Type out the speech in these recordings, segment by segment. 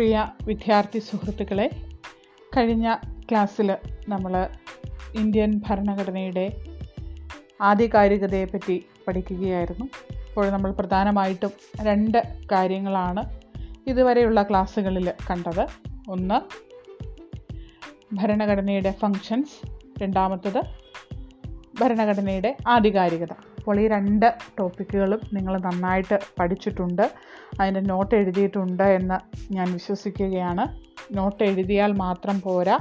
പ്രിയ വിദ്യാർത്ഥി സുഹൃത്തുക്കളെ കഴിഞ്ഞ ക്ലാസ്സിൽ നമ്മൾ ഇന്ത്യൻ ഭരണഘടനയുടെ ആധികാരികതയെപ്പറ്റി പഠിക്കുകയായിരുന്നു. ഇപ്പോൾ നമ്മൾ പ്രധാനമായിട്ടും രണ്ട് കാര്യങ്ങളാണ് ഇതുവരെയുള്ള ക്ലാസ്സുകളിൽ കണ്ടത്. ഒന്ന് ഭരണഘടനയുടെ ഫങ്ഷൻസ് രണ്ടാമത്തത് ഭരണഘടനയുടെ ആധികാരികത. അപ്പോൾ ഈ രണ്ട് ടോപ്പിക്കുകളും നിങ്ങൾ നന്നായിട്ട് പഠിച്ചിട്ടുണ്ട്. അതിന്റെ നോട്ട് എഴുതിയിട്ടുണ്ട് എന്ന് ഞാൻ വിശ്വസിക്കുകയാണ്. നോട്ട് എഴുതിയാൽ മാത്രം പോരാ.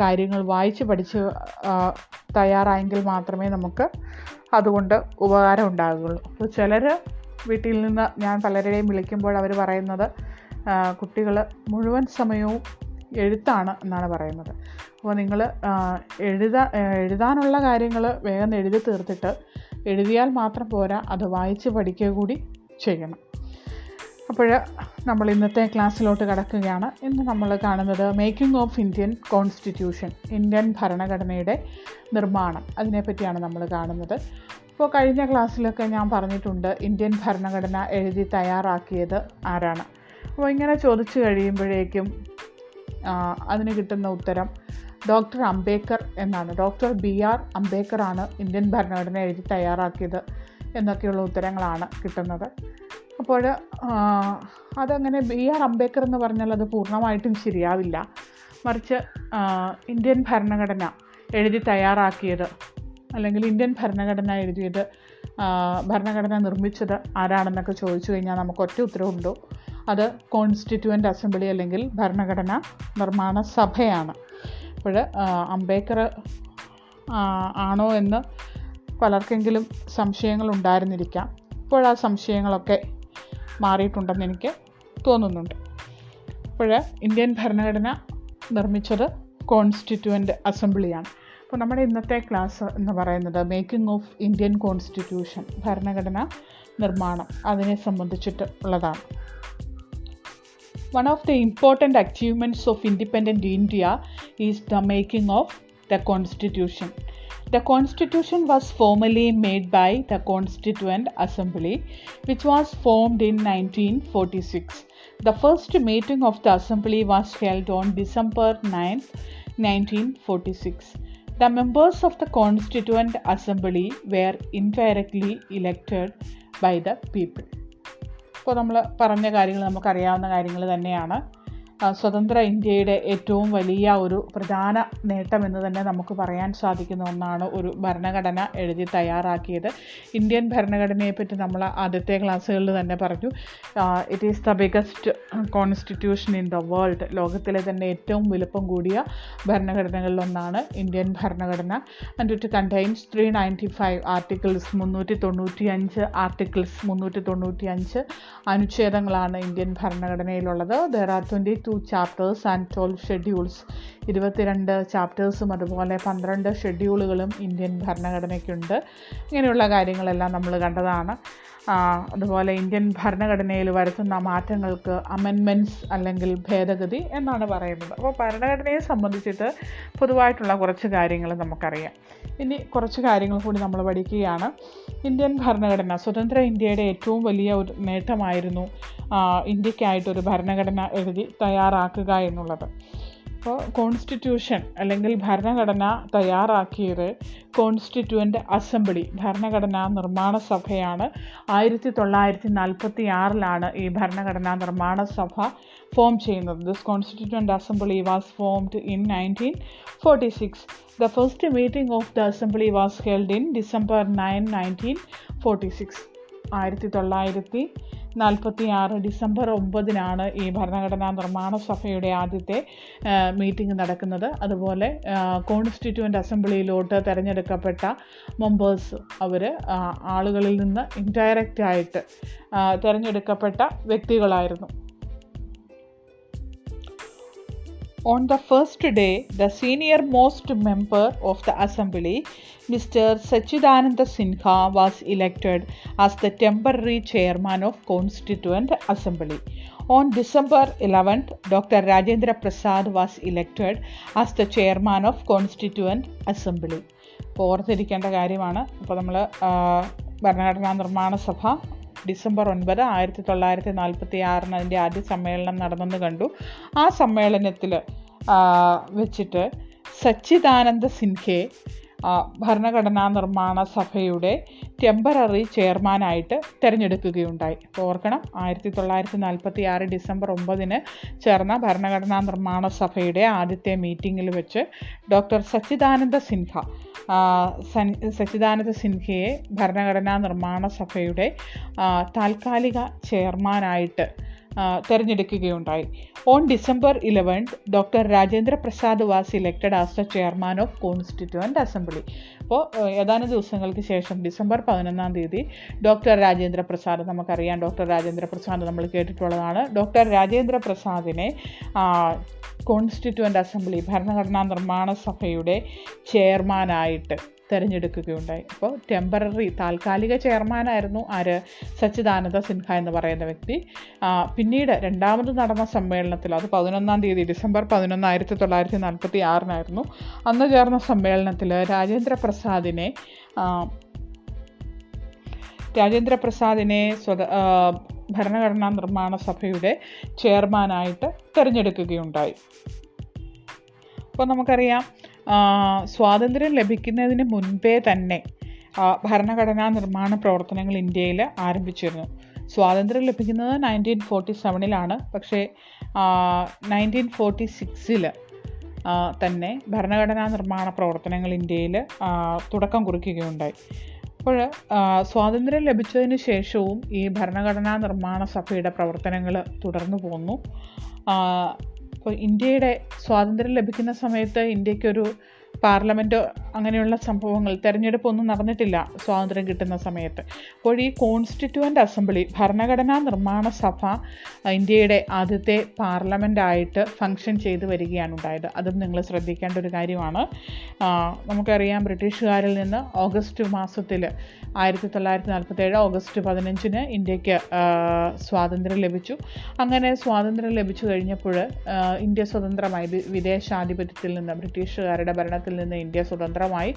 കാര്യങ്ങൾ വായിച്ച് പഠിച്ച് തയ്യാറായെങ്കിൽ മാത്രമേ നമുക്ക് അതുകൊണ്ട് ഉപകാരം ഉണ്ടാകുകയുള്ളൂ അപ്പോൾ ചിലർ വീട്ടിൽ നിന്ന് ഞാൻ പലരുടെയും വിളിക്കുമ്പോൾ അവർ പറയുന്നത് കുട്ടികൾ മുഴുവൻ സമയവും എഴുത്താണ് എന്നാണ് പറയുന്നത്. അപ്പോൾ നിങ്ങൾ എഴുതാ എഴുതാനുള്ള കാര്യങ്ങൾ വേഗം എഴുതി തീർത്തിട്ട് എഴുതിയാൽ മാത്രം പോരാ അത് വായിച്ച് പഠിക്കുക കൂടി ചെയ്യണം. അപ്പോൾ നമ്മൾ ഇന്നത്തെ ക്ലാസ്സിലോട്ട് കടക്കുകയാണ്. ഇന്ന് നമ്മൾ കാണുന്നത് making of Indian constitution Indian ഭരണഘടനയുടെ നിർമ്മാണം. അതിനെപ്പറ്റിയാണ് നമ്മൾ കാണുന്നത്. ഇപ്പോൾ കഴിഞ്ഞ ക്ലാസ്സിലൊക്കെ ഞാൻ പറഞ്ഞിട്ടുണ്ട് ഇന്ത്യൻ ഭരണഘടന എഴുതി തയ്യാറാക്കിയത് ആരാണ്? അപ്പോൾ ഇങ്ങനെ ചോദിച്ചു കഴിയുമ്പോഴേക്കും അതിന് കിട്ടുന്ന ഉത്തരം ഡോക്ടർ അംബേദ്കർ എന്നാണ്. ഡോക്ടർ ബി ആർ അംബേദ്കർ ആണ് ഇന്ത്യൻ ഭരണഘടന എഴുതി തയ്യാറാക്കിയത് എന്നൊക്കെയുള്ള ഉത്തരങ്ങളാണ് കിട്ടുന്നത്. അപ്പോൾ അതങ്ങനെ ബി ആർ അംബേദ്കർ എന്ന് പറഞ്ഞാൽ അത് പൂർണമായിട്ടും ശരിയാവില്ല. മറിച്ച് ഇന്ത്യൻ ഭരണഘടന എഴുതി തയ്യാറാക്കിയത് അല്ലെങ്കിൽ ഇന്ത്യൻ ഭരണഘടന എഴുതിയത് ഭരണഘടന നിർമ്മിച്ചത് ആരാണെന്നൊക്കെ ചോദിച്ചു കഴിഞ്ഞാൽ നമുക്ക് ഒറ്റ ഉത്തരവുണ്ടോ. അത് കോൺസ്റ്റിറ്റ്യുവന്റ് അസംബ്ലി അല്ലെങ്കിൽ ഭരണഘടന നിർമ്മാണ സഭയാണ്. അപ്പോൾ അംബേദ്കർ ആണോ എന്ന് പലർക്കെങ്കിലും സംശയങ്ങൾ ഉണ്ടായിരുന്നിരിക്കാം. ഇപ്പോൾ ആ സംശയങ്ങളൊക്കെ മാറിയിട്ടുണ്ടെന്ന് എനിക്ക് തോന്നുന്നുണ്ട്. അപ്പോൾ ഇന്ത്യൻ ഭരണഘടന നിർമ്മിച്ചത് കോൺസ്റ്റിറ്റ്യുവന്റ് അസംബ്ലിയാണ് അപ്പോൾ നമ്മുടെ ഇന്നത്തെ ക്ലാസ് എന്ന് പറയുന്നത് മേക്കിംഗ് ഓഫ് ഇന്ത്യൻ കോൺസ്റ്റിറ്റ്യൂഷൻ ഭരണഘടന നിർമ്മാണം അതിനെ സംബന്ധിച്ചിട്ട് ഉള്ളതാണ്. One of the important achievements of independent India is the making of the Constitution. The Constitution was formally made by the Constituent Assembly, which was formed in 1946. The first meeting of the Assembly was held on December 9, 1946. The members of the Constituent Assembly were indirectly elected by the people. ഇപ്പോൾ നമ്മൾ പറഞ്ഞ കാര്യങ്ങൾ നമുക്കറിയാവുന്ന കാര്യങ്ങൾ തന്നെയാണ്. സ്വതന്ത്ര ഇന്ത്യയുടെ ഏറ്റവും വലിയ ഒരു പ്രധാന നേട്ടം എന്ന് തന്നെ നമുക്ക് പറയാൻ സാധിക്കുന്ന ഒന്നാണ് ഒരു ഭരണഘടന എഴുതി തയ്യാറാക്കിയത്. ഇന്ത്യൻ ഭരണഘടനയെപ്പറ്റി നമ്മൾ ആദ്യത്തെ ക്ലാസ്സുകളിൽ തന്നെ പറഞ്ഞു. It is the biggest constitution in the world ലോകത്തിലെ തന്നെ ഏറ്റവും വലുപ്പം കൂടിയ ഭരണഘടനകളിലൊന്നാണ് ഇന്ത്യൻ ഭരണഘടന. And it contains three ninety five articles മുന്നൂറ്റി തൊണ്ണൂറ്റി അഞ്ച് ആർട്ടിക്കിൾസ് മുന്നൂറ്റി തൊണ്ണൂറ്റി അഞ്ച് അനുച്ഛേദങ്ങളാണ് Indian ഭരണഘടനയിലുള്ളത്. There are twenty two chapters and twelve schedules ഇരുപത്തിരണ്ട് ചാപ്റ്റേഴ്സും അതുപോലെ പന്ത്രണ്ട് ഷെഡ്യൂളുകളും ഇന്ത്യൻ ഭരണഘടനയ്ക്കുണ്ട്. ഇങ്ങനെയുള്ള കാര്യങ്ങളെല്ലാം നമ്മൾ കണ്ടതാണ്. അതുപോലെ ഇന്ത്യൻ ഭരണഘടനയിൽ വരുത്തുന്ന മാറ്റങ്ങൾക്ക് അമെൻമെന്റ്സ് അല്ലെങ്കിൽ ഭേദഗതി എന്നാണ് പറയുന്നത്. അപ്പോൾ ഭരണഘടനയെ സംബന്ധിച്ചിട്ട് പൊതുവായിട്ടുള്ള കുറച്ച് കാര്യങ്ങൾ നമുക്കറിയാം. ഇനി കുറച്ച് കാര്യങ്ങൾ കൂടി നമ്മൾ പഠിക്കുകയാണ്. ഇന്ത്യൻ ഭരണഘടന സ്വതന്ത്ര ഇന്ത്യയുടെ ഏറ്റവും വലിയ ഒരു നേട്ടമായിരുന്നു ഇന്ത്യക്കായിട്ടൊരു ഭരണഘടന എഴുതി തയ്യാറാക്കുക എന്നുള്ളത്. അപ്പോൾ കോൺസ്റ്റിറ്റ്യൂഷൻ അല്ലെങ്കിൽ ഭരണഘടന തയ്യാറാക്കിയത് കോൺസ്റ്റിറ്റ്യുവന്റ് അസംബ്ലി ഭരണഘടനാ നിർമ്മാണ സഭയാണ്. ആയിരത്തി തൊള്ളായിരത്തി നാൽപ്പത്തി ആറിലാണ് ഈ ഭരണഘടനാ നിർമ്മാണ സഭ ഫോം ചെയ്യുന്നത്. This constituent assembly was formed in nineteen forty six the first meeting of the assembly was held in December nine nineteen forty six ആയിരത്തി തൊള്ളായിരത്തി നാൽപ്പത്തി ആറ് ഡിസംബർ ഒമ്പതിനാണ് ഈ ഭരണഘടനാ നിർമ്മാണ സഭയുടെ ആദ്യത്തെ മീറ്റിംഗ് നടക്കുന്നത്. അതുപോലെ കോൺസ്റ്റിറ്റ്യൂവന്റ് അസംബ്ലിയിലോട്ട് തിരഞ്ഞെടുക്കപ്പെട്ട മെമ്പേഴ്സ് അവർ ആളുകളിൽ നിന്ന് ഇൻഡയറക്റ്റ് ആയിട്ട് തിരഞ്ഞെടുക്കപ്പെട്ട വ്യക്തികളായിരുന്നു. On the first day the senior most member of the assembly, mister Sachchidananda Sinha was elected as the temporary chairman of constituent assembly on December eleventh doctor Rajendra Prasad was elected as the chairman of constituent assembly ഓർത്തിരിക്കേണ്ട കാര്യമാണ്. ഇപ്പോൾ നമ്മൾ ഭരണഘടനാ നിർമ്മാണ സഭ December ഒൻപത് ആയിരത്തി തൊള്ളായിരത്തി നാൽപ്പത്തി ആറിന് അതിന്റെ ആദ്യ സമ്മേളനം നടന്നെന്ന് കണ്ടു. ആ സമ്മേളനത്തിൽ വെച്ചിട്ട് സച്ചിദാനന്ദ സിൻഹയെ ഭരണഘടനാ നിർമ്മാണ സഭയുടെ ടെമ്പററി ചെയർമാനായിട്ട് തിരഞ്ഞെടുക്കുകയുണ്ടായി. ഓർക്കണം ആയിരത്തി തൊള്ളായിരത്തി നാൽപ്പത്തി ആറ് ഡിസംബർ ഒമ്പതിന് ചേർന്ന ഭരണഘടനാ നിർമ്മാണ സഭയുടെ ആദ്യത്തെ മീറ്റിങ്ങിൽ വെച്ച് ഡോക്ടർ സച്ചിദാനന്ദ സിൻഹ സച്ചിദാനന്ദ സിൻഹയെ ഭരണഘടനാ നിർമ്മാണ സഭയുടെ താൽക്കാലിക ചെയർമാനായിട്ട് തിരഞ്ഞെടുക്കുകയുണ്ടായി. On December eleven doctor Rajendra Prasad was elected as the chairman of constituent assembly അപ്പോൾ ഏതാനും ദിവസങ്ങൾക്ക് ശേഷം ഡിസംബർ പതിനൊന്നാം തീയതി ഡോക്ടർ രാജേന്ദ്ര പ്രസാദ് നമുക്കറിയാം ഡോക്ടർ രാജേന്ദ്ര പ്രസാദ് നമ്മൾ കേട്ടിട്ടുള്ളതാണ്. ഡോക്ടർ രാജേന്ദ്ര പ്രസാദിനെ കോൺസ്റ്റിറ്റ്യൂവന്റ് അസംബ്ലി ഭരണഘടനാ നിർമ്മാണ സഭയുടെ ചെയർമാനായിട്ട് തിരഞ്ഞെടുക്കുകയുണ്ടായി. അപ്പോൾ ടെമ്പററി താൽക്കാലിക ചെയർമാനായിരുന്നു ആര്? സച്ചിദാനന്ദ സിൻഹ എന്ന് പറയുന്ന വ്യക്തി. പിന്നീട് രണ്ടാമത് നടന്ന സമ്മേളനത്തിൽ അത് പതിനൊന്നാം തീയതി ഡിസംബർ പതിനൊന്ന് ആയിരത്തി തൊള്ളായിരത്തി നാൽപ്പത്തി ആറിനായിരുന്നു അന്ന് ചേർന്ന സമ്മേളനത്തിൽ രാജേന്ദ്ര പ്രസാദിനെ രാജേന്ദ്ര പ്രസാദിനെ സ്വത ഭരണഘടനാ നിർമ്മാണ സഭയുടെ ചെയർമാനായിട്ട് തിരഞ്ഞെടുക്കുകയുണ്ടായി. അപ്പോൾ നമുക്കറിയാം സ്വാതന്ത്ര്യം ലഭിക്കുന്നതിന് മുൻപേ തന്നെ ഭരണഘടനാ നിർമ്മാണ പ്രവർത്തനങ്ങൾ ഇന്ത്യയിൽ ആരംഭിച്ചിരുന്നു. സ്വാതന്ത്ര്യം ലഭിക്കുന്നത് നയന്റീൻ ഫോർട്ടി സെവനിലാണ് പക്ഷേ നയന്റീൻ ഫോർട്ടി സിക്സിൽ തന്നെ ഭരണഘടനാ നിർമ്മാണ പ്രവർത്തനങ്ങൾ ഇന്ത്യയിൽ തുടക്കം കുറിക്കുകയുണ്ടായി. അപ്പോൾ സ്വാതന്ത്ര്യം ലഭിച്ചതിന് ശേഷവും ഈ ഭരണഘടനാ നിർമ്മാണ സഭയുടെ പ്രവർത്തനങ്ങൾ തുടർന്നു പോന്നു. അപ്പോൾ ഇന്ത്യയുടെ സ്വാതന്ത്ര്യം ലഭിക്കുന്ന സമയത്ത് ഇന്ത്യക്കൊരു പാർലമെന്റോ അങ്ങനെയുള്ള സംഭവങ്ങൾ തിരഞ്ഞെടുപ്പൊന്നും നടന്നിട്ടില്ല സ്വാതന്ത്ര്യം കിട്ടുന്ന സമയത്ത്. അപ്പോൾ ഈ കോൺസ്റ്റിറ്റ്യൂവന്റ് അസംബ്ലി ഭരണഘടനാ നിർമ്മാണ സഭ ഇന്ത്യയുടെ ആദ്യത്തെ പാർലമെന്റായിട്ട് ഫങ്ഷൻ ചെയ്തു വരികയാണ് ഉണ്ടായത്. അതും നിങ്ങൾ ശ്രദ്ധിക്കേണ്ട ഒരു കാര്യമാണ്. നമുക്കറിയാം ബ്രിട്ടീഷുകാരിൽ നിന്ന് ഓഗസ്റ്റ് മാസത്തിൽ ആയിരത്തി തൊള്ളായിരത്തി നാൽപ്പത്തേഴ് ഓഗസ്റ്റ് പതിനഞ്ചിന് ഇന്ത്യയ്ക്ക് സ്വാതന്ത്ര്യം ലഭിച്ചു. അങ്ങനെ സ്വാതന്ത്ര്യം ലഭിച്ചു കഴിഞ്ഞപ്പോൾ ഇന്ത്യ സ്വതന്ത്രമായി. വിദേശാധിപത്യത്തിൽ നിന്ന് ബ്രിട്ടീഷുകാരുടെ ഭരണത്തിൽ നിന്ന് ഇന്ത്യ സ്വതന്ത്രമായി.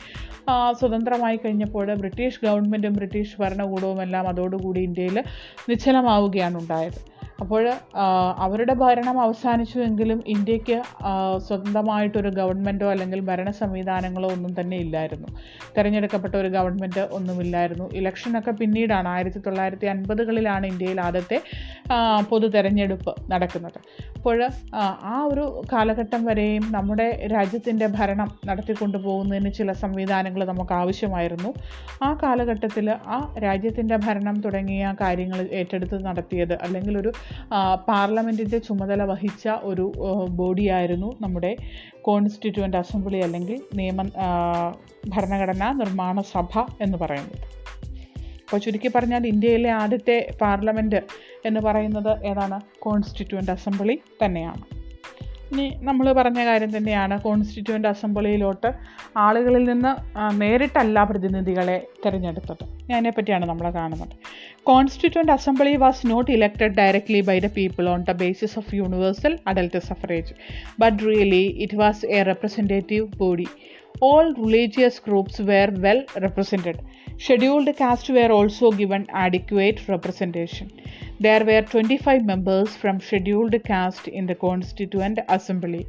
സ്വതന്ത്രമായി കഴിഞ്ഞപ്പോൾ ബ്രിട്ടീഷ് ഗവൺമെന്റും ബ്രിട്ടീഷ് ഭരണകൂടവും എല്ലാം അതോടുകൂടി ഇന്ത്യയിൽ നിശ്ചലമാവുകയാണ് ഉണ്ടായത്. അപ്പോൾ അവരുടെ ഭരണം അവസാനിച്ചുവെങ്കിലും ഇന്ത്യയ്ക്ക് സ്വന്തമായിട്ടൊരു ഗവൺമെന്റോ അല്ലെങ്കിൽ ഭരണ സംവിധാനങ്ങളോ ഒന്നും തന്നെ ഇല്ലായിരുന്നു. തിരഞ്ഞെടുക്കപ്പെട്ട ഒരു ഗവൺമെന്റ് ഒന്നുമില്ലായിരുന്നു. ഇലക്ഷനൊക്കെ പിന്നീടാണ്. ആയിരത്തി തൊള്ളായിരത്തി അൻപതുകളിലാണ് ഇന്ത്യയിൽ ആദ്യത്തെ പൊതു തെരഞ്ഞെടുപ്പ് നടക്കുന്നത്. അപ്പോൾ ആ ഒരു കാലഘട്ടം വരെയും നമ്മുടെ രാജ്യത്തിന്റെ ഭരണം നടത്തിക്കൊണ്ടു പോകുന്നതിന് ചില സംവിധാനങ്ങൾ നമുക്ക് ആവശ്യമായിരുന്നു. ആ കാലഘട്ടത്തിൽ ആ രാജ്യത്തിന്റെ ഭരണം തുടങ്ങിയ കാര്യങ്ങൾ ഏറ്റെടുത്ത് നടത്തിയത് അല്ലെങ്കിൽ ഒരു പാർലമെന്റിന്റെ ചുമതല വഹിച്ച ഒരു ബോഡിയായിരുന്നു നമ്മുടെ കോൺസ്റ്റിറ്റ്യൂവന്റ് അസംബ്ലി അല്ലെങ്കിൽ നിയമ ഭരണഘടനാ നിർമ്മാണ സഭ എന്ന് പറയുന്നത്. അപ്പോൾ ചുരുക്കി പറഞ്ഞാൽ ഇന്ത്യയിലെ ആദ്യത്തെ പാർലമെന്റ് എന്ന് പറയുന്നത് ഏതാണ്? കോൺസ്റ്റിറ്റ്യൂവന്റ് അസംബ്ലി തന്നെയാണ്. ഇനി നമ്മൾ പറഞ്ഞ കാര്യം തന്നെയാണ് കോൺസ്റ്റിറ്റ്യൂന്റ് അസംബ്ലിയിലോട്ട് ആളുകളിൽ നിന്ന് നേരിട്ടല്ല പ്രതിനിധികളെ തിരഞ്ഞെടുത്തത്. അതിനെപ്പറ്റിയാണ് നമ്മൾ കാണുന്നത്. Constituent assembly was not elected directly by the people on the basis of universal adult suffrage but really it was a representative body all religious groups were well represented. Scheduled caste were also given adequate representation. There were 25 members from scheduled caste in the Constituent Assembly.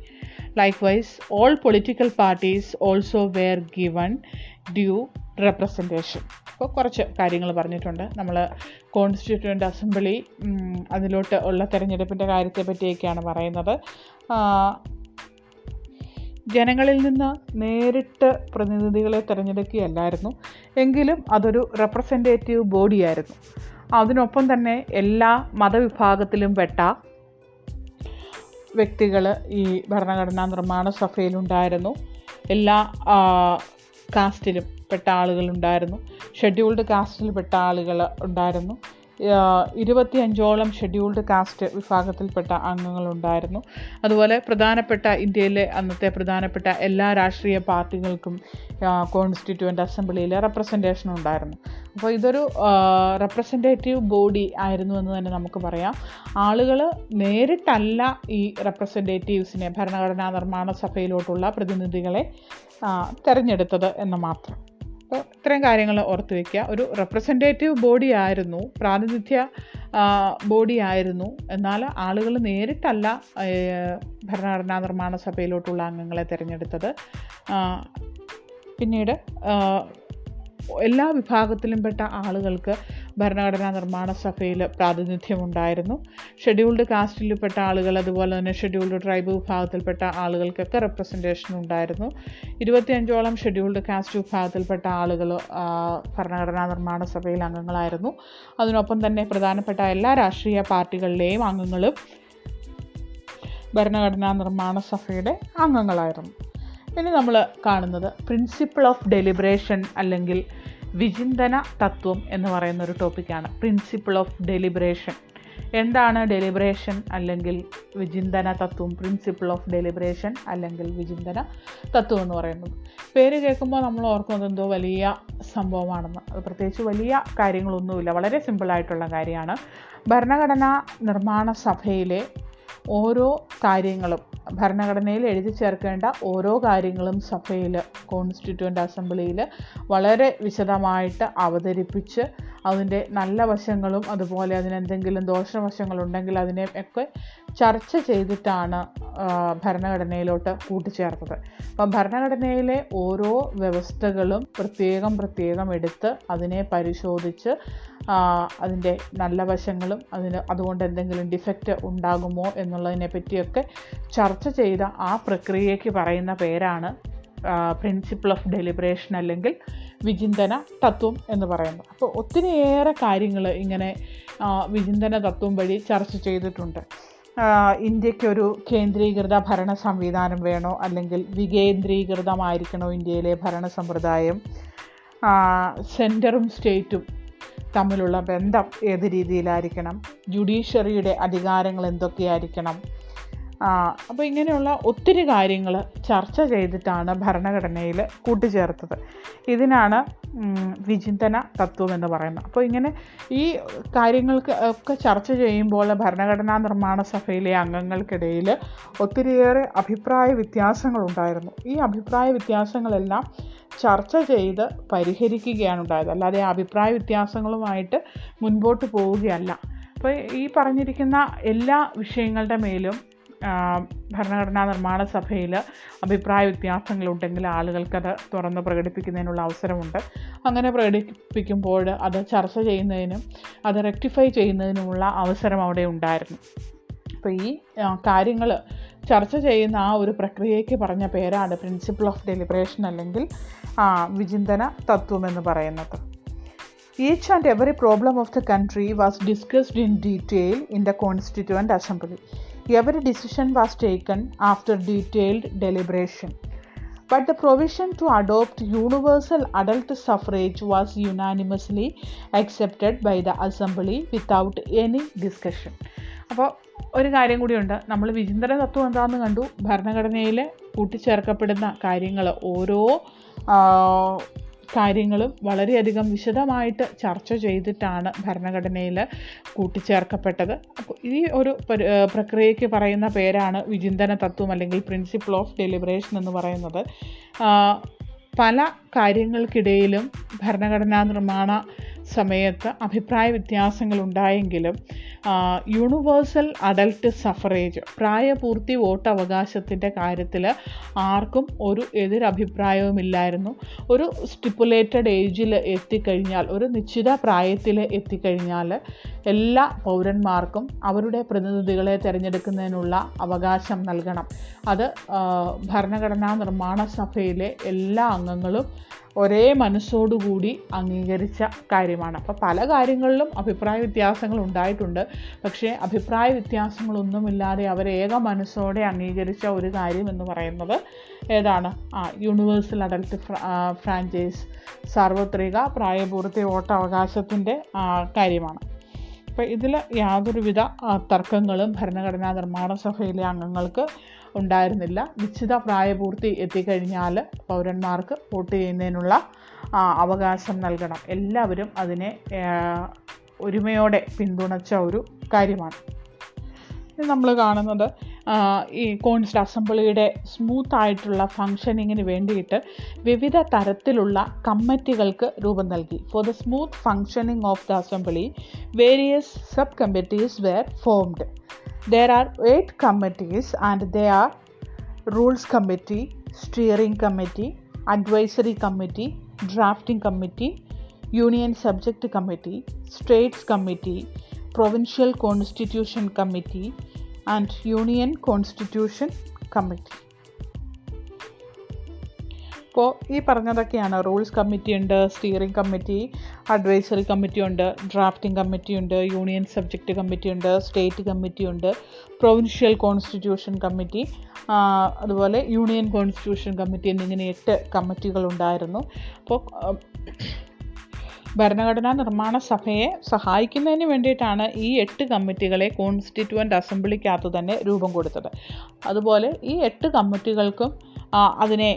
Likewise, all political parties also were given due representation. അപ്പോൾ കുറച്ച് കാര്യങ്ങൾ പറഞ്ഞിട്ടുണ്ട് നമ്മൾ constituent assembly അതിലോട്ട് ഉള്ള തെരഞ്ഞെടുപ്പിന്റെ കാര്യത്തെ പറ്റിയൊക്കെയാണ് പറയുന്നത് ജനങ്ങളിൽ നിന്ന് നേരിട്ട് പ്രതിനിധികളെ തിരഞ്ഞെടുക്കുകയല്ലായിരുന്നു. എങ്കിലും അതൊരു റെപ്രസെന്റേറ്റീവ് ബോഡിയായിരുന്നു അതിനൊപ്പം തന്നെ എല്ലാ മതവിഭാഗത്തിലും പെട്ട വ്യക്തികൾ ഈ ഭരണഘടനാ നിർമ്മാണ സഭയിലുണ്ടായിരുന്നു. എല്ലാ കാസ്റ്റിലും പെട്ട ആളുകളുണ്ടായിരുന്നു. ഷെഡ്യൂൾഡ് കാസ്റ്റിൽ പെട്ട ആളുകൾ ഉണ്ടായിരുന്നു. ആ, ഇരുപത്തിയഞ്ചോളം ഷെഡ്യൂൾഡ് കാസ്റ്റ് വിഭാഗത്തിൽപ്പെട്ട അംഗങ്ങളുണ്ടായിരുന്നു. അതുപോലെ പ്രധാനപ്പെട്ട ഇന്ത്യയിലെ അന്നത്തെ പ്രധാനപ്പെട്ട എല്ലാ രാഷ്ട്രീയ പാർട്ടികൾക്കും കോൺസ്റ്റിറ്റ്യൂവന്റ് അസംബ്ലിയിൽ റെപ്രസെന്റേഷൻ ഉണ്ടായിരുന്നു. അപ്പോൾ ഇതൊരു റെപ്രസെന്റേറ്റീവ് ബോഡി ആയിരുന്നു എന്ന് തന്നെ നമുക്ക് പറയാം. ആളുകൾ നേരിട്ടല്ല ഈ റെപ്രസെന്റേറ്റീവ്സിനെ ഭരണഘടനാ നിർമ്മാണ സഭയിലോട്ടുള്ള പ്രതിനിധികളെ തിരഞ്ഞെടുത്തത് എന്ന് മാത്രം. അപ്പോൾ ഇത്രയും കാര്യങ്ങൾ ഓർത്ത് വയ്ക്കുക ഒരു റെപ്രസെന്റേറ്റീവ് ബോഡി ആയിരുന്നു പ്രാതിനിധ്യ ബോഡി ആയിരുന്നു. എന്നാൽ ആളുകൾ നേരിട്ടല്ല ഭരണഘടനാ നിർമ്മാണ സഭയിലോട്ടുള്ള അംഗങ്ങളെ തിരഞ്ഞെടുത്തത്. പിന്നീട് എല്ലാ വിഭാഗത്തിലും പെട്ട ആളുകൾക്ക് ഭരണഘടനാ നിർമ്മാണ സഭയിൽ പ്രാതിനിധ്യമുണ്ടായിരുന്നു. ഷെഡ്യൂൾഡ് കാസ്റ്റിൽപ്പെട്ട ആളുകൾ അതുപോലെ തന്നെ ഷെഡ്യൂൾഡ് ട്രൈബ് വിഭാഗത്തിൽപ്പെട്ട ആളുകൾക്കൊക്കെ റെപ്രസെന്റേഷൻ ഉണ്ടായിരുന്നു. ഇരുപത്തിയഞ്ചോളം ഷെഡ്യൂൾഡ് കാസ്റ്റ് വിഭാഗത്തിൽപ്പെട്ട ആളുകൾ ഭരണഘടനാ നിർമ്മാണ സഭയിൽ അംഗങ്ങളായിരുന്നു. അതിനൊപ്പം തന്നെ പ്രധാനപ്പെട്ട എല്ലാ രാഷ്ട്രീയ പാർട്ടികളിലെയും അംഗങ്ങളും ഭരണഘടനാ നിർമ്മാണ സഭയുടെ അംഗങ്ങളായിരുന്നു. ഇനി നമ്മൾ കാണുന്നത് പ്രിൻസിപ്പിൾ ഓഫ് ഡെലിബറേഷൻ അല്ലെങ്കിൽ വിചിന്തന തത്വം എന്ന് പറയുന്ന ഒരു ടോപ്പിക്കാണ് പ്രിൻസിപ്പിൾ ഓഫ് ഡെലിബറേഷൻ എന്താണ് ഡെലിബറേഷൻ അല്ലെങ്കിൽ വിചിന്തന തത്വം? പ്രിൻസിപ്പിൾ ഓഫ് ഡെലിബറേഷൻ അല്ലെങ്കിൽ വിചിന്തന തത്വം എന്ന് പറയുന്നത്. പേര് കേൾക്കുമ്പോൾ നമ്മൾ ഓർക്കുന്നത് എന്തോ വലിയ സംഭവമാണെന്ന്. അത് പ്രത്യേകിച്ച് വലിയ കാര്യങ്ങളൊന്നുമില്ല. വളരെ സിമ്പിളായിട്ടുള്ള കാര്യമാണ്. ഭരണഘടനാ നിർമ്മാണ സഭയിലെ ഓരോ കാര്യങ്ങളും ഭരണഘടനയിൽ എഴുതി ചേർക്കേണ്ട ഓരോ കാര്യങ്ങളും സഭയിൽ കോൺസ്റ്റിറ്റ്യൂന്റ് അസംബ്ലിയിൽ വളരെ വിശദമായിട്ട് അവതരിപ്പിച്ച് അതിന്റെ നല്ല വശങ്ങളും അതുപോലെ അതിനെന്തെങ്കിലും ദോഷവശങ്ങളുണ്ടെങ്കിൽ അതിനെ ഒക്കെ ചർച്ച ചെയ്തിട്ടാണ് ഭരണഘടനയിലോട്ട് കൂട്ടിച്ചേർത്തത്. അപ്പം ഭരണഘടനയിലെ ഓരോ വ്യവസ്ഥകളും പ്രത്യേകം പ്രത്യേകം എടുത്ത് അതിനെ പരിശോധിച്ച് അതിന്റെ നല്ല വശങ്ങളും അതിന് അതുകൊണ്ട് എന്തെങ്കിലും ഡിഫക്റ്റ് ഉണ്ടാകുമോ എന്നുള്ളതിനെ പറ്റിയൊക്കെ ചർച്ച ചെയ്ത ആ പ്രക്രിയയ്ക്ക് പറയുന്ന പേരാണ് പ്രിൻസിപ്പിൾ ഓഫ് ഡെലിബറേഷൻ അല്ലെങ്കിൽ വിചിന്തന തത്വം എന്ന് പറയുന്നത്. അപ്പോൾ ഒത്തിരിയേറെ കാര്യങ്ങൾ ഇങ്ങനെ വിചിന്തന തത്വം വഴി ചർച്ച ചെയ്തിട്ടുണ്ട്. ഇന്ത്യക്കൊരു കേന്ദ്രീകൃത ഭരണ സംവിധാനം വേണോ അല്ലെങ്കിൽ വികേന്ദ്രീകൃതമായിരിക്കണോ ഇന്ത്യയിലെ ഭരണ സമ്പ്രദായം? സെന്ററും സ്റ്റേറ്റും തമ്മിലുള്ള ബന്ധം ഏത് രീതിയിലായിരിക്കണം? ജുഡീഷ്യറിയുടെ അധികാരങ്ങൾ എന്തൊക്കെയായിരിക്കണം? അപ്പോൾ ഇങ്ങനെയുള്ള ഒത്തിരി കാര്യങ്ങൾ ചർച്ച ചെയ്തിട്ടാണ് ഭരണഘടനയിൽ കൂട്ടിച്ചേർത്തത്. ഇതിനാണ് വിചിന്തന തത്വം എന്ന് പറയുന്നത്. അപ്പോൾ ഇങ്ങനെ ഈ കാര്യങ്ങൾക്ക് ഒക്കെ ചർച്ച ചെയ്യുമ്പോൾ ഭരണഘടനാ നിർമ്മാണ സഭയിലെ അംഗങ്ങൾക്കിടയിൽ ഒത്തിരിയേറെ അഭിപ്രായ വ്യത്യാസങ്ങളുണ്ടായിരുന്നു. ഈ അഭിപ്രായ വ്യത്യാസങ്ങളെല്ലാം ചർച്ച ചെയ്ത് പരിഹരിക്കുകയാണ് ഉണ്ടായത്. അല്ലാതെ അഭിപ്രായ വ്യത്യാസങ്ങളുമായിട്ട് മുൻപോട്ട് പോവുകയല്ല. അപ്പോൾ ഈ പറഞ്ഞിരിക്കുന്ന എല്ലാ വിഷയങ്ങളുടെ മേലും ഭരണഘടനാ നിർമ്മാണ സഭയിൽ അഭിപ്രായ വ്യത്യാസങ്ങളുണ്ടെങ്കിൽ ആളുകൾക്കത് തുറന്ന് പ്രകടിപ്പിക്കുന്നതിനുള്ള അവസരമുണ്ട്. അങ്ങനെ പ്രകടിപ്പിക്കുമ്പോൾ അത് ചർച്ച ചെയ്യുന്നതിനും അത് റെക്ടിഫൈ ചെയ്യുന്നതിനുമുള്ള അവസരം അവിടെ ഉണ്ടായിരുന്നു. അപ്പോൾ ഈ കാര്യങ്ങൾ ചർച്ച ചെയ്യുന്ന ആ ഒരു പ്രക്രിയയ്ക്ക് പറഞ്ഞ പേരാണ് പ്രിൻസിപ്പിൾ ഓഫ് ഡെലിബറേഷൻ അല്ലെങ്കിൽ വിചിന്തന തത്വം എന്ന് പറയുന്നത്. Each and every problem of the country was discussed in detail in the Constituent Assembly. Every decision was taken after detailed deliberation. But the provision to adopt universal adult suffrage was unanimously accepted by the Assembly without any discussion. അപ്പോൾ ഒരു കാര്യം കൂടിയുണ്ട് നമ്മൾ വിചിന്തന തത്വം എന്താണെന്ന് കണ്ടു ഭരണഘടനയിൽ കൂട്ടിച്ചേർക്കപ്പെടുന്ന കാര്യങ്ങൾ ഓരോ കാര്യങ്ങളും വളരെയധികം വിശദമായിട്ട് ചർച്ച ചെയ്തിട്ടാണ് ഭരണഘടനയിൽ കൂട്ടിച്ചേർക്കപ്പെട്ടത്. അപ്പോൾ ഈ ഒരു പ്രക്രിയയ്ക്ക് പറയുന്ന പേരാണ് വിചിന്തന തത്വം അല്ലെങ്കിൽ പ്രിൻസിപ്പിൾ ഓഫ് ഡെലിബറേഷൻ എന്ന് പറയുന്നത്. പല കാര്യങ്ങൾക്കിടയിലും ഭരണഘടനാ നിർമ്മാണ സമയത്ത് അഭിപ്രായ വ്യത്യാസങ്ങൾ ഉണ്ടായെങ്കിലും യൂണിവേഴ്സൽ അഡൽട്ട് സഫറേജ് പ്രായപൂർത്തി വോട്ടവകാശത്തിന്റെ കാര്യത്തിൽ ആർക്കും ഒരു എതിരഭിപ്രായവുമില്ലായിരുന്നു. ഒരു സ്റ്റിപ്പുലേറ്റഡ് ഏജിൽ എത്തിക്കഴിഞ്ഞാൽ ഒരു നിശ്ചിത പ്രായത്തിൽ എത്തിക്കഴിഞ്ഞാൽ എല്ലാ പൗരന്മാർക്കും അവരുടെ പ്രതിനിധികളെ തിരഞ്ഞെടുക്കുന്നതിനുള്ള അവകാശം നൽകണം. അത് ഭരണഘടനാ നിർമ്മാണ സഭയിലെ എല്ലാ അംഗങ്ങളും ഒരേ മനസ്സോടുകൂടി അംഗീകരിച്ച കാര്യമാണ്. അപ്പോൾ പല കാര്യങ്ങളിലും അഭിപ്രായ വ്യത്യാസങ്ങൾ ഉണ്ടായിട്ടുണ്ട്. പക്ഷേ അഭിപ്രായ വ്യത്യാസങ്ങളൊന്നുമില്ലാതെ അവർ ഏക മനസ്സോടെ അംഗീകരിച്ച ഒരു കാര്യം എന്ന് പറയുന്നത് ഏതാണ്? ആ യൂണിവേഴ്സൽ അഡൽട്ട് ഫ്രാഞ്ചൈസ് സാർവത്രിക പ്രായപൂർത്തി വോട്ടവകാശത്തിന്റെ കാര്യമാണ്. അപ്പോൾ ഇതിൽ യാതൊരുവിധ തർക്കങ്ങളും ഭരണഘടനാ നിർമ്മാണ സഭയിലെ അംഗങ്ങൾക്ക് ഉണ്ടായിരുന്നില്ല. നിശ്ചിത പ്രായപൂർത്തി എത്തിക്കഴിഞ്ഞാൽ പൗരന്മാർക്ക് വോട്ട് ചെയ്യുന്നതിനുള്ള അവകാശം നൽകണം. എല്ലാവരും അതിനെ ഒരുമയോടെ പിന്തുണച്ച ഒരു കാര്യമാണ്. നമ്മൾ കാണുന്നത് ഈ കോൺസ്റ്റ് അസംബ്ലിയുടെ സ്മൂത്ത് ആയിട്ടുള്ള ഫങ്ഷനിങ്ങിന് വേണ്ടിയിട്ട് വിവിധ തരത്തിലുള്ള കമ്മിറ്റികൾക്ക് രൂപം നൽകി. For the smooth functioning of the assembly various sub committees were formed there are eight committees, and they are Rules Committee, Steering Committee, Advisory Committee, Drafting Committee, Union Subject Committee, States Committee, Provincial Constitution Committee, and Union Constitution Committee. ഇപ്പോൾ ഈ പറഞ്ഞതൊക്കെയാണ് rules committee ഉണ്ട് steering committee advisory committee ഉണ്ട് drafting committee ഉണ്ട് union subject committee ഉണ്ട് state committee ഉണ്ട് provincial constitution committee അതുപോലെ union constitution committee എന്നിങ്ങനെ എട്ട് കമ്മിറ്റികൾ ഉണ്ടായിരുന്നു. അപ്പോൾ ഭരണഘടനാ നിർമ്മാണ സഭയെ സഹായിക്കുന്നതിന് വേണ്ടിയിട്ടാണ് ഈ എട്ട് കമ്മിറ്റികളെ കോൺസ്റ്റിറ്റ്യുവന്റ് അസംബ്ലിക്കകത്ത് തന്നെ രൂപം കൊടുത്തത്. അതുപോലെ ഈ എട്ട് കമ്മിറ്റികൾക്കും അതിനെ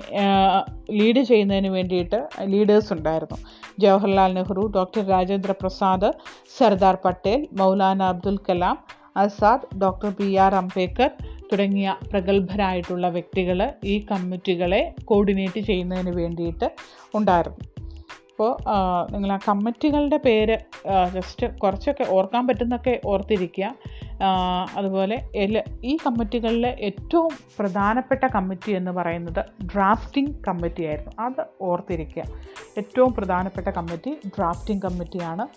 ലീഡ് ചെയ്യുന്നതിന് വേണ്ടിയിട്ട് ലീഡേഴ്സ് ഉണ്ടായിരുന്നു. Jawaharlal Nehru doctor Rajendra Prasad Sardar Patel Maulana Abdul Kalam Azad doctor B R Ambedkar തുടങ്ങിയ പ്രഗത്ഭരായിട്ടുള്ള വ്യക്തികൾ ഈ കമ്മിറ്റികളെ കോർഡിനേറ്റ് ചെയ്യുന്നതിന് വേണ്ടിയിട്ട് ഉണ്ടായിരുന്നു. അപ്പോൾ നിങ്ങൾ ആ കമ്മിറ്റികളുടെ പേര് ജസ്റ്റ് കുറച്ചൊക്കെ ഓർക്കാൻ പറ്റുന്നൊക്കെ ഓർത്തിരിക്കുക. അതുപോലെ എല്ലാ ഈ കമ്മിറ്റികളിലെ ഏറ്റവും പ്രധാനപ്പെട്ട കമ്മിറ്റി എന്ന് പറയുന്നത് ഡ്രാഫ്റ്റിംഗ് കമ്മിറ്റി ആയിരുന്നു. അത് ഓർത്തിരിക്കുക. ഏറ്റവും പ്രധാനപ്പെട്ട കമ്മിറ്റി ഡ്രാഫ്റ്റിംഗ് കമ്മിറ്റിയാണ്.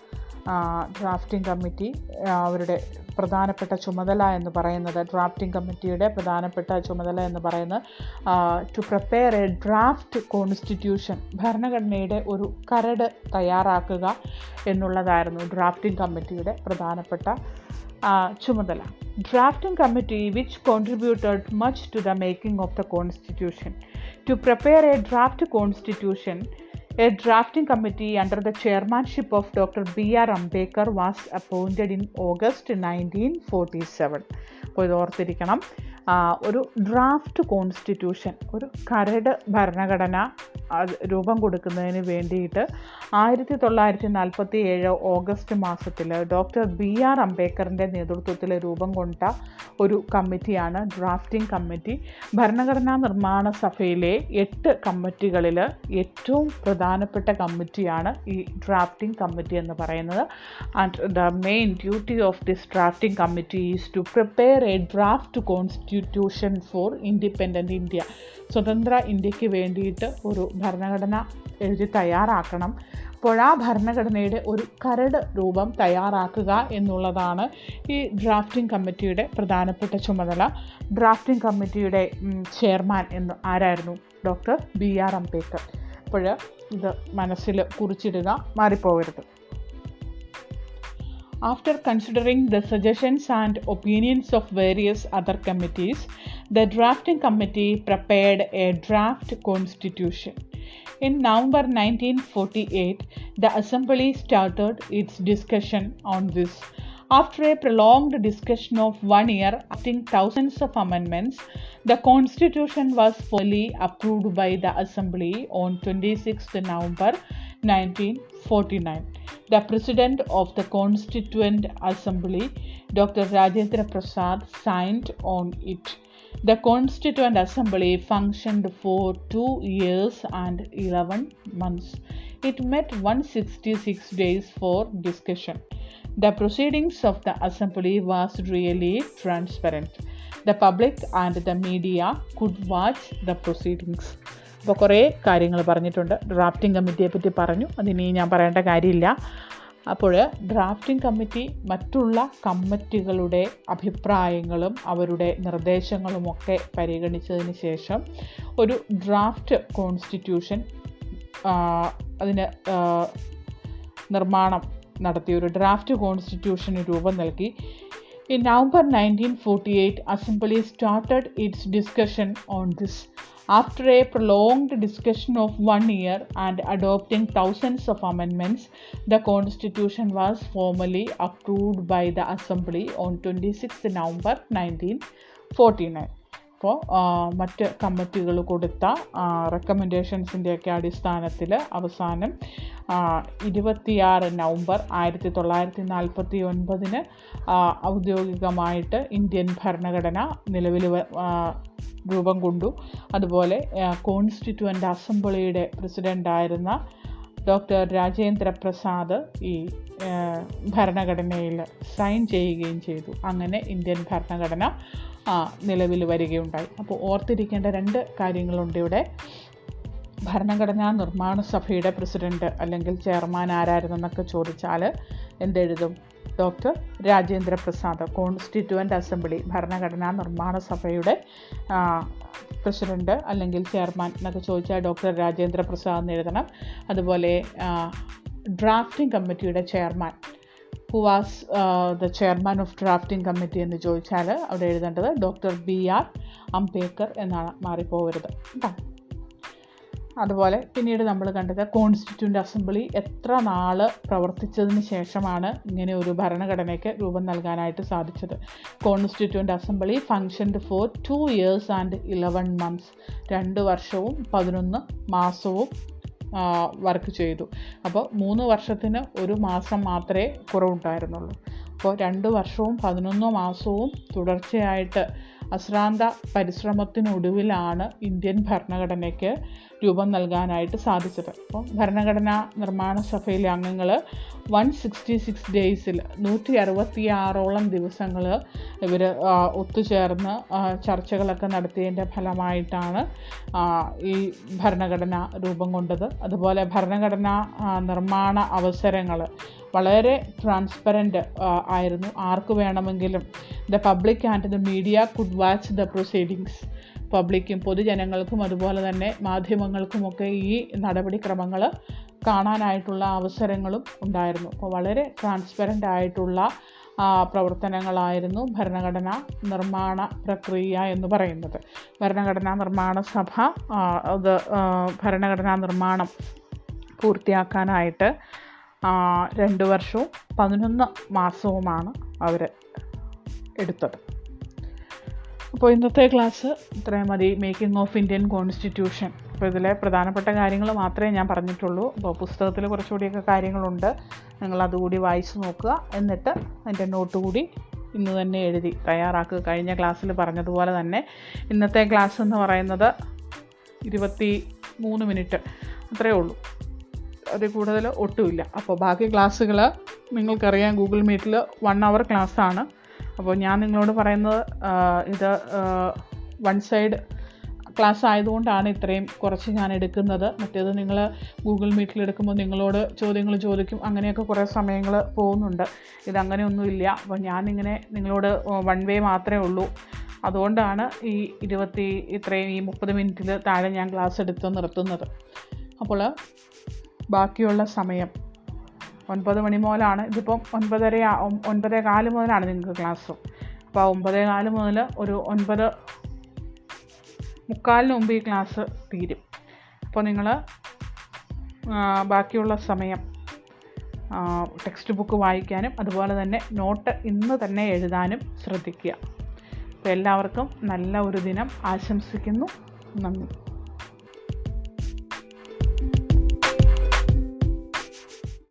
ഡ്രാഫ്റ്റിംഗ് കമ്മിറ്റി അവരുടെ പ്രധാനപ്പെട്ട ചുമതല എന്ന് പറയുന്നത് ഡ്രാഫ്റ്റിംഗ് കമ്മിറ്റിയുടെ പ്രധാനപ്പെട്ട ചുമതല എന്ന് പറയുന്നത് to prepare a draft constitution ഭരണഘടനയുടെ ഒരു കരട് തയ്യാറാക്കുക എന്നുള്ളതായിരുന്നു ഡ്രാഫ്റ്റിംഗ് കമ്മിറ്റിയുടെ പ്രധാനപ്പെട്ട ചുമതല drafting committee which contributed much to the making of the constitution to prepare a draft constitution A drafting committee under the chairmanship of Dr. B.R. Ambedkar was appointed in August 1947. അപ്പോൾ ഇത് ഓർത്തിരിക്കണം ഒരു draft constitution ഒരു കരട് ഭരണഘടന രൂപം കൊടുക്കുന്നതിന് വേണ്ടിയിട്ട് ആയിരത്തി തൊള്ളായിരത്തി നാൽപ്പത്തി ഏഴ് ഓഗസ്റ്റ് മാസത്തിൽ ഡോക്ടർ ബി ആർ അംബേദ്കറിന്റെ നേതൃത്വത്തിൽ രൂപം കൊണ്ട ഒരു കമ്മിറ്റിയാണ് ഡ്രാഫ്റ്റിംഗ് കമ്മിറ്റി ഭരണഘടനാ നിർമ്മാണ സഭയിലെ എട്ട് കമ്മിറ്റികളിൽ ഏറ്റവും പ്രധാനപ്പെട്ട കമ്മിറ്റിയാണ് ഈ ഡ്രാഫ്റ്റിംഗ് കമ്മിറ്റി എന്ന് പറയുന്നത്. And the main duty of this drafting committee is to prepare a draft constitution for independent India സ്വതന്ത്ര ഇന്ത്യയ്ക്ക് വേണ്ടിയിട്ട് ഒരു ഭരണഘടന എഴുതി തയ്യാറാക്കണം. അപ്പോൾ ആ ഭരണഘടനയുടെ ഒരു കരട് രൂപം തയ്യാറാക്കുക എന്നുള്ളതാണ് ഈ ഡ്രാഫ്റ്റിംഗ് കമ്മിറ്റിയുടെ പ്രധാനപ്പെട്ട ചുമതല. ഡ്രാഫ്റ്റിംഗ് കമ്മിറ്റിയുടെ ചെയർമാൻ എന്ന് ആരായിരുന്നു? Doctor B R Ambedkar. അപ്പോൾ ഇത് മനസ്സിൽ കുറിച്ചിടുക മാറിപ്പോകരുത്. After considering the suggestions and opinions of various other committees, the drafting committee prepared a draft constitution. In November 1948, the Assembly started its discussion on this. After a prolonged discussion of one year, acting thousands of amendments, the Constitution was fully approved by the Assembly on 26 November 1949. The President of the Constituent Assembly, Dr. Rajendra Prasad, signed on it. The Constituent Assembly functioned for two years and 11 months. It met 166 days for discussion. The proceedings of the Assembly was really transparent. The public and the media could watch the proceedings. അപ്പോൾ കുറേ കാര്യങ്ങൾ പറഞ്ഞിട്ടുണ്ട്. Drafting കമ്മിറ്റിയെ പറ്റി പറഞ്ഞു. അതിനി ഞാൻ പറയേണ്ട കാര്യമില്ല. അപ്പോൾ ഡ്രാഫ്റ്റിംഗ് കമ്മിറ്റി മറ്റുള്ള കമ്മിറ്റികളുടെ അഭിപ്രായങ്ങളും അവരുടെ നിർദ്ദേശങ്ങളുമൊക്കെ പരിഗണിച്ചതിന് ശേഷം ഒരു ഡ്രാഫ്റ്റ് കോൺസ്റ്റിറ്റ്യൂഷൻ അതിന് നിർമ്മാണം നടത്തി ഒരു ഡ്രാഫ്റ്റ് കോൺസ്റ്റിറ്റ്യൂഷന് രൂപം നൽകി. In November 1948, Assembly started its discussion on this. After a prolonged discussion of one year and adopting thousands of amendments, the Constitution was formally approved by the Assembly on 26 November 1949. അപ്പോൾ മറ്റ് കമ്മിറ്റികൾ കൊടുത്ത റെക്കമെൻഡേഷൻസിന്റെയൊക്കെ അടിസ്ഥാനത്തിൽ അവസാനം ഇരുപത്തിയാറ് November ആയിരത്തി തൊള്ളായിരത്തി നാൽപ്പത്തി ഒൻപതിന് ഔദ്യോഗികമായിട്ട് ഇന്ത്യൻ ഭരണഘടന നിലവിൽ രൂപം കൊണ്ടു. അതുപോലെ കോൺസ്റ്റിറ്റ്യുവന്റ് അസംബ്ലിയുടെ പ്രസിഡന്റായിരുന്ന ഡോക്ടർ രാജേന്ദ്ര പ്രസാദ് ഈ ഭരണഘടനയിൽ സൈൻ ചെയ്യുകയും ചെയ്തു. അങ്ങനെ ഇന്ത്യൻ ഭരണഘടന നിലവിൽ വരികയുണ്ടായി. അപ്പോൾ ഓർത്തിരിക്കേണ്ട രണ്ട് കാര്യങ്ങളുണ്ട് ഇവിടെ. ഭരണഘടനാ നിർമ്മാണ സഭയുടെ പ്രസിഡന്റ് അല്ലെങ്കിൽ ചെയർമാൻ ആരായിരുന്നെന്നൊക്കെ ചോദിച്ചാൽ എന്തെഴുതും? Doctor Rajendra Prasad constituent assembly ഭരണഘടനാ നിർമ്മാണ സഭയുടെ പ്രസിഡന്റ് അല്ലെങ്കിൽ ചെയർമാൻ എന്നൊക്കെ ചോദിച്ചാൽ ഡോക്ടർ രാജേന്ദ്ര പ്രസാദ് എന്ന് എഴുതണം. അതുപോലെ ഡ്രാഫ്റ്റിംഗ് കമ്മിറ്റിയുടെ chairman who was the chairman of drafting committee എന്ന് ചോദിച്ചാൽ അവിടെ എഴുതേണ്ടത് ഡോക്ടർ ബി ആർ അംബേദ്കർ എന്നാണ് മാറിപ്പോകരുത് കേട്ടോ അതുപോലെ പിന്നീട് നമ്മൾ കണ്ടത് കോൺസ്റ്റിറ്റ്യൂന്റ് അസംബ്ലി എത്ര നാൾ പ്രവർത്തിച്ചതിന് ശേഷമാണ് ഇങ്ങനെ ഒരു ഭരണഘടനയ്ക്ക് രൂപം നൽകാനായിട്ട് സാധിച്ചത്. Constituent assembly functioned for two years and eleven months രണ്ട് വർഷവും പതിനൊന്ന് മാസവും വർക്ക് ചെയ്തു. അപ്പോൾ മൂന്ന് വർഷത്തിന് ഒരു മാസം മാത്രമേ കുറവുണ്ടായിരുന്നുള്ളൂ. അപ്പോൾ രണ്ട് വർഷവും പതിനൊന്ന് മാസവും തുടർച്ചയായിട്ട് അശ്രാന്ത പരിശ്രമത്തിനൊടുവിലാണ് ഇന്ത്യൻ ഭരണഘടനയ്ക്ക് രൂപം നൽകാനായിട്ട് സാധിച്ചത്. അപ്പോൾ ഭരണഘടനാ നിർമ്മാണ സഭയിലെ അംഗങ്ങൾ വൺ സിക്സ്റ്റി സിക്സ് ഡേയ്സിൽ നൂറ്റി അറുപത്തി ആറോളം ദിവസങ്ങൾ ഇവർ ഒത്തുചേർന്ന് ചർച്ചകളൊക്കെ നടത്തിയതിന്റെ ഫലമായിട്ടാണ് ഈ ഭരണഘടന രൂപം കൊണ്ടത്. അതുപോലെ ഭരണഘടനാ നിർമ്മാണ അവസരങ്ങൾ വളരെ ട്രാൻസ്പെറന്റ് ആയിരുന്നു. ആർക്ക് വേണമെങ്കിലും the public and the media could watch the proceedings പബ്ലിക്കും പൊതുജനങ്ങൾക്കും അതുപോലെ തന്നെ മാധ്യമങ്ങൾക്കുമൊക്കെ ഈ നടപടിക്രമങ്ങൾ കാണാനായിട്ടുള്ള അവസരങ്ങളും ഉണ്ടായിരുന്നു. അപ്പോൾ വളരെ ട്രാൻസ്പെറന്റ് ആയിട്ടുള്ള പ്രവർത്തനങ്ങളായിരുന്നു ഭരണഘടനാ നിർമ്മാണ പ്രക്രിയ എന്ന് പറയുന്നത്. ഭരണഘടനാ നിർമ്മാണ സഭ അത് ഭരണഘടനാ നിർമ്മാണം പൂർത്തിയാക്കാനായിട്ട് രണ്ട് വർഷവും പതിനൊന്ന് മാസവുമാണ് അവർ എടുത്തത്. അപ്പോൾ ഇന്നത്തെ ക്ലാസ് ഇത്രയും മതി. മേക്കിംഗ് ഓഫ് ഇന്ത്യൻ കോൺസ്റ്റിറ്റ്യൂഷൻ അപ്പോൾ ഇതിലെ പ്രധാനപ്പെട്ട കാര്യങ്ങൾ മാത്രമേ ഞാൻ പറഞ്ഞിട്ടുള്ളൂ. അപ്പോൾ പുസ്തകത്തിൽ കുറച്ചുകൂടിയൊക്കെ കാര്യങ്ങളുണ്ട്. നിങ്ങൾ അതുകൂടി വായിച്ച് നോക്കുക. എന്നിട്ട് അതിന്റെ നോട്ട് കൂടി ഇന്ന് തന്നെ എഴുതി തയ്യാറാക്കുക. കഴിഞ്ഞ ക്ലാസ്സിൽ പറഞ്ഞതുപോലെ തന്നെ ഇന്നത്തെ ക്ലാസ് എന്ന് പറയുന്നത് ഇരുപത്തി മൂന്ന് മിനിറ്റ് അത്രയേ ഉള്ളൂ. അതിൽ കൂടുതൽ ഒട്ടുമില്ല. അപ്പോൾ ബാക്കി ക്ലാസ്സുകൾ നിങ്ങൾക്കറിയാം. ഗൂഗിൾ മീറ്റിൽ വൺ അവർ ക്ലാസ്സാണ് അപ്പോൾ ഞാൻ നിങ്ങളോട് പറയുന്നത് ഇത് വൺ സൈഡ് ക്ലാസ് ആയതുകൊണ്ടാണ് ഇത്രയും കുറച്ച് ഞാൻ എടുക്കുന്നത്. മറ്റേത് നിങ്ങൾ ഗൂഗിൾ മീറ്റിൽ എടുക്കുമ്പോൾ നിങ്ങളോട് ചോദ്യങ്ങൾ ചോദിക്കും. അങ്ങനെയൊക്കെ കുറേ സമയങ്ങൾ പോകുന്നുണ്ട്. ഇതങ്ങനെയൊന്നുമില്ല അപ്പോൾ ഞാനിങ്ങനെ നിങ്ങളോട് വൺ വേ മാത്രമേ ഉള്ളൂ. അതുകൊണ്ടാണ് ഈ ഇരുപത്തി ഇത്രയും ഈ മുപ്പത് മിനിറ്റിൽ താഴെ ഞാൻ ക്ലാസ് എടുത്ത് നിർത്തുന്നത്. അപ്പോൾ ബാക്കിയുള്ള സമയം. ഒൻപത് മണി മുതലാണ്. ഇതിപ്പം ഒൻപതര ഒൻപതേ കാൽ മുതലാണ് നിങ്ങൾക്ക് ക്ലാസ് അപ്പോൾ ഒമ്പതേ കാൽ മുതൽ ഒരു ഒൻപത് മുക്കാലിന് മുമ്പ് ഈ ക്ലാസ് തീരും. അപ്പോൾ നിങ്ങൾ ബാക്കിയുള്ള സമയം ടെക്സ്റ്റ് ബുക്ക് വായിക്കാനും അതുപോലെ തന്നെ നോട്ട് ഇന്ന് തന്നെ എഴുതാനും ശ്രദ്ധിക്കുക. അപ്പോൾ എല്ലാവർക്കും നല്ല ഒരു ദിനം. ആശംസിക്കുന്നു. നന്ദി.